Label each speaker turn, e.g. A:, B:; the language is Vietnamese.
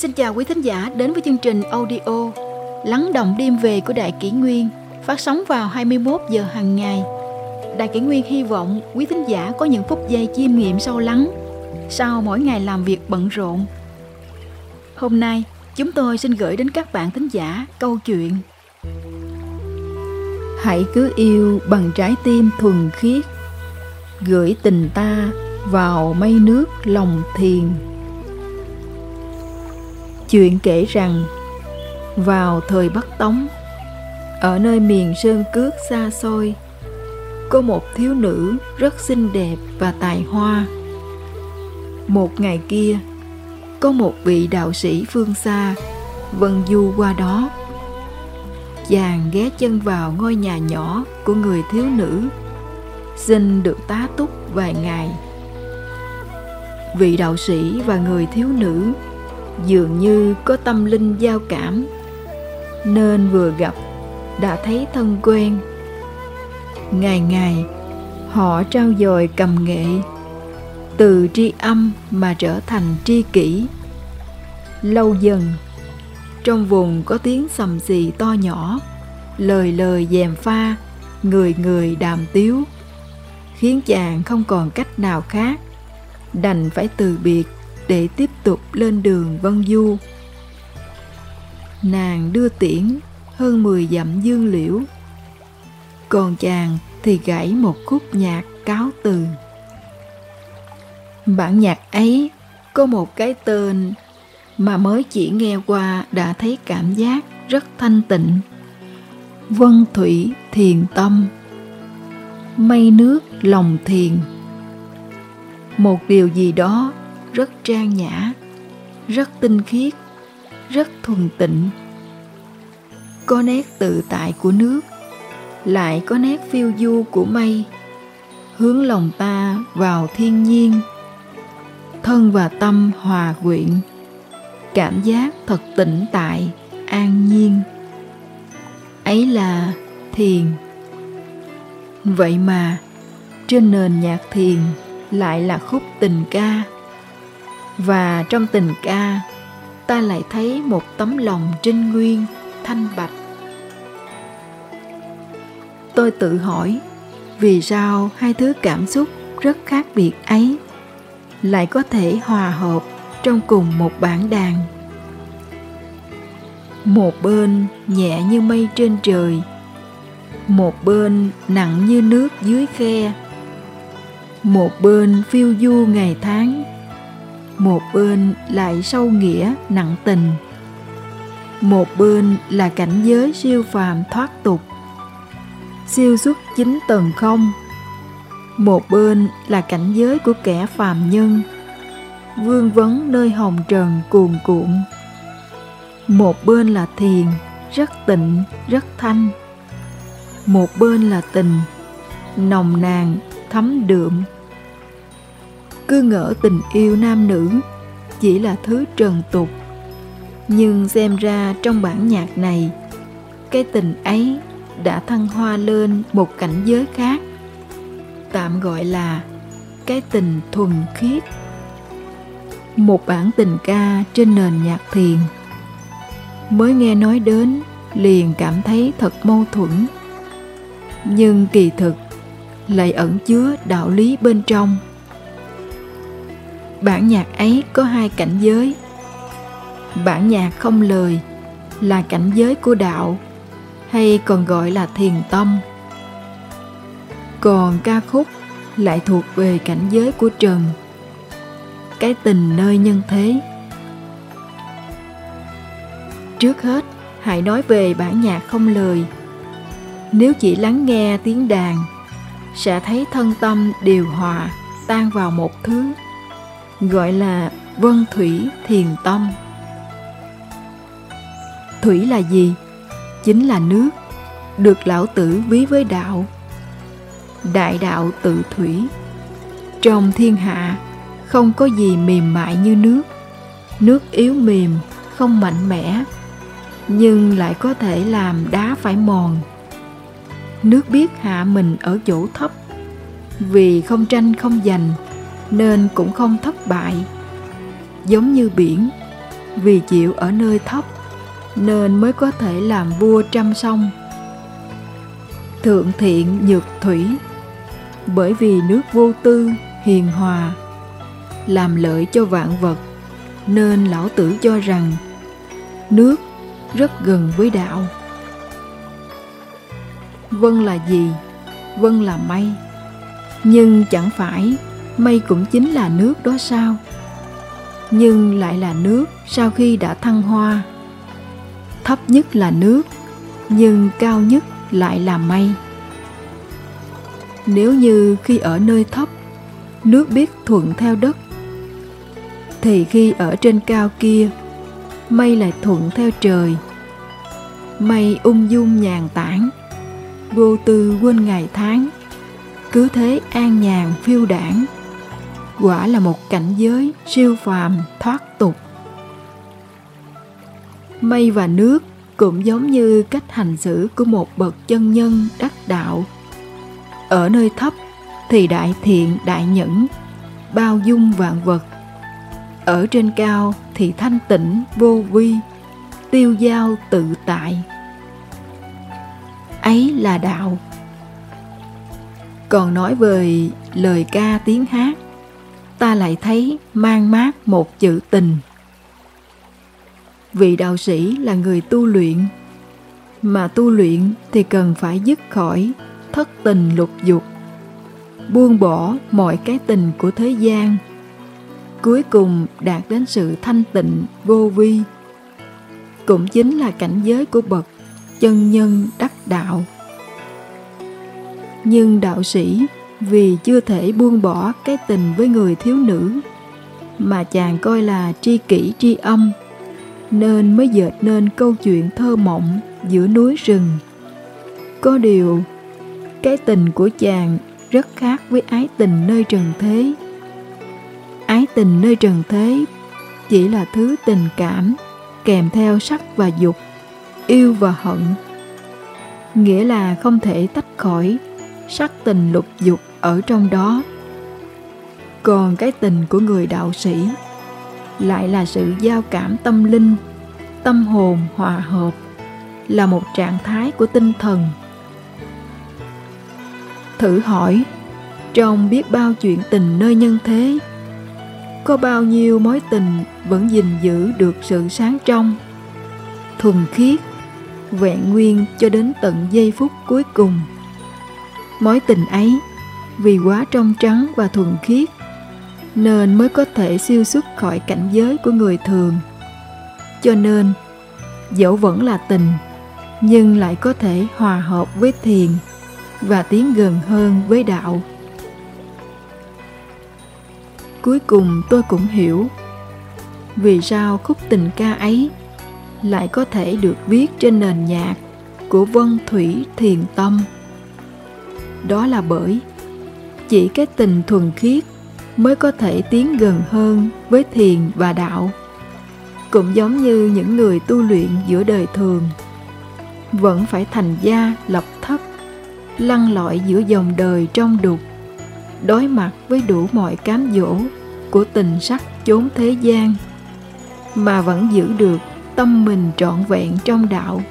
A: Xin chào quý thính giả đến với chương trình audio Lắng động đêm về của Đại Kỷ Nguyên phát sóng vào 21 giờ hàng ngày. Đại Kỷ Nguyên hy vọng quý thính giả có những phút giây chiêm nghiệm sâu lắng sau mỗi ngày làm việc bận rộn. Hôm nay, chúng tôi xin gửi đến các bạn thính giả câu chuyện Hãy cứ yêu bằng trái tim thuần khiết Gửi tình ta vào mây nước lòng thiền Chuyện kể rằng vào thời Bắc Tống, ở nơi miền sơn cước xa xôi, có một thiếu nữ rất xinh đẹp và tài hoa. Một ngày kia, có một vị đạo sĩ phương xa vân du qua đó. Chàng ghé chân vào ngôi nhà nhỏ của người thiếu nữ, xin được tá túc vài ngày. Vị đạo sĩ và người thiếu nữ dường như có tâm linh giao cảm. Nên vừa gặp, đã thấy thân quen. Ngày ngày, họ trao dồi cầm nghệ, từ tri âm mà trở thành tri kỷ. Lâu dần, trong vùng có tiếng sầm xì to nhỏ, lời lời dèm pha, người người đàm tiếu, khiến chàng không còn cách nào khác, đành phải từ biệt để tiếp tục lên đường vân du. Nàng đưa tiễn hơn 10 dặm dương liễu, còn chàng thì gãy một khúc nhạc cáo từ. Bản nhạc ấy có một cái tên mà mới chỉ nghe qua đã thấy cảm giác rất thanh tịnh. Vân thủy thiền tâm Mây nước lòng thiền Một điều gì đó rất trang nhã, rất tinh khiết, rất thuần tịnh. Có nét tự tại của nước, lại có nét phiêu du của mây, hướng lòng ta vào thiên nhiên. Thân và tâm hòa quyện, cảm giác thật tĩnh tại, an nhiên. Ấy là thiền. Vậy mà, trên nền nhạc thiền lại là khúc tình ca và trong tình ca, ta lại thấy một tấm lòng trinh nguyên, thanh bạch. Tôi tự hỏi, vì sao hai thứ cảm xúc rất khác biệt ấy lại có thể hòa hợp trong cùng một bản đàn? Một bên nhẹ như mây trên trời, một bên nặng như nước dưới khe, một bên phiêu du ngày tháng một bên lại sâu nghĩa nặng tình. Một bên là cảnh giới siêu phàm thoát tục. Siêu xuất chính tầng không. Một bên là cảnh giới của kẻ phàm nhân. Vương vấn nơi hồng trần cuồn cuộn. Một bên là thiền, rất tịnh, rất thanh. Một bên là tình, nồng nàn, thấm đượm cứ ngỡ tình yêu nam nữ, chỉ là thứ trần tục. Nhưng xem ra trong bản nhạc này, cái tình ấy đã thăng hoa lên một cảnh giới khác. Tạm gọi là cái tình thuần khiết. Một bản tình ca trên nền nhạc thiền. Mới nghe nói đến, liền cảm thấy thật mâu thuẫn. Nhưng kỳ thực lại ẩn chứa đạo lý bên trong bản nhạc ấy có hai cảnh giới. Bản nhạc không lời là cảnh giới của đạo, hay còn gọi là thiền tâm. Còn ca khúc lại thuộc về cảnh giới của trần, cái tình nơi nhân thế. Trước hết, hãy nói về bản nhạc không lời. Nếu chỉ lắng nghe tiếng đàn, sẽ thấy thân tâm điều hòa, tan vào một thứ gọi là vân thủy thiền tâm thủy là gì? Chính là nước, được lão tử ví với đạo. Đại đạo tự thủy. Trong thiên hạ, không có gì mềm mại như nước. Nước yếu mềm, không mạnh mẽ, nhưng lại có thể làm đá phải mòn. Nước biết hạ mình ở chỗ thấp, vì không tranh không giành nên cũng không thất bại. Giống như biển, vì chịu ở nơi thấp nên mới có thể làm vua trăm sông. Thượng thiện nhược thủy, bởi vì nước vô tư, hiền hòa, làm lợi cho vạn vật nên lão tử cho rằng nước rất gần với đạo. Vân là gì? Vân là mây nhưng chẳng phải mây cũng chính là nước đó sao? Nhưng lại là nước sau khi đã thăng hoa. Thấp nhất là nước, nhưng cao nhất lại là mây. Nếu như khi ở nơi thấp, nước biết thuận theo đất, thì khi ở trên cao kia, mây lại thuận theo trời. Mây ung dung nhàn tản, vô tư quên ngày tháng, cứ thế an nhàn phiêu đảng quả là một cảnh giới siêu phàm thoát tục. Mây và nước cũng giống như cách hành xử của một bậc chân nhân đắc đạo. Ở nơi thấp thì đại thiện, đại nhẫn, bao dung vạn vật. Ở trên cao thì thanh tịnh, vô vi, tiêu giao tự tại. Ấy là đạo. Còn nói về lời ca tiếng hát ta lại thấy mang mát một chữ tình. Vị đạo sĩ là người tu luyện, mà tu luyện thì cần phải dứt khỏi thất tình lục dục, buông bỏ mọi cái tình của thế gian, cuối cùng đạt đến sự thanh tịnh, vô vi. Cũng chính là cảnh giới của bậc chân nhân đắc đạo. Nhưng đạo sĩ vì chưa thể buông bỏ cái tình với người thiếu nữ, mà chàng coi là tri kỷ tri âm, nên mới dệt nên câu chuyện thơ mộng giữa núi rừng. Có điều, cái tình của chàng rất khác với ái tình nơi trần thế. Ái tình nơi trần thế chỉ là thứ tình cảm kèm theo sắc và dục, yêu và hận, nghĩa là không thể tách khỏi sắc tình lục dục ở trong đó. Còn cái tình của người đạo sĩ lại là sự giao cảm tâm linh, tâm hồn hòa hợp, là một trạng thái của tinh thần. Thử hỏi, trong biết bao chuyện tình nơi nhân thế, có bao nhiêu mối tình vẫn gìn giữ được sự sáng trong, thuần khiết, vẹn nguyên cho đến tận giây phút cuối cùng? Mối tình ấy vì quá trong trắng và thuần khiết, nên mới có thể siêu xuất khỏi cảnh giới của người thường. Cho nên, dẫu vẫn là tình, nhưng lại có thể hòa hợp với thiền và tiến gần hơn với đạo. Cuối cùng tôi cũng hiểu vì sao khúc tình ca ấy lại có thể được viết trên nền nhạc của vân thủy thiền tâm đó là bởi chỉ cái tình thuần khiết mới có thể tiến gần hơn với thiền và đạo. Cũng giống như những người tu luyện giữa đời thường, vẫn phải thành gia lập thất, lăn lọi giữa dòng đời trong đục, đối mặt với đủ mọi cám dỗ của tình sắc chốn thế gian, mà vẫn giữ được tâm mình trọn vẹn trong đạo.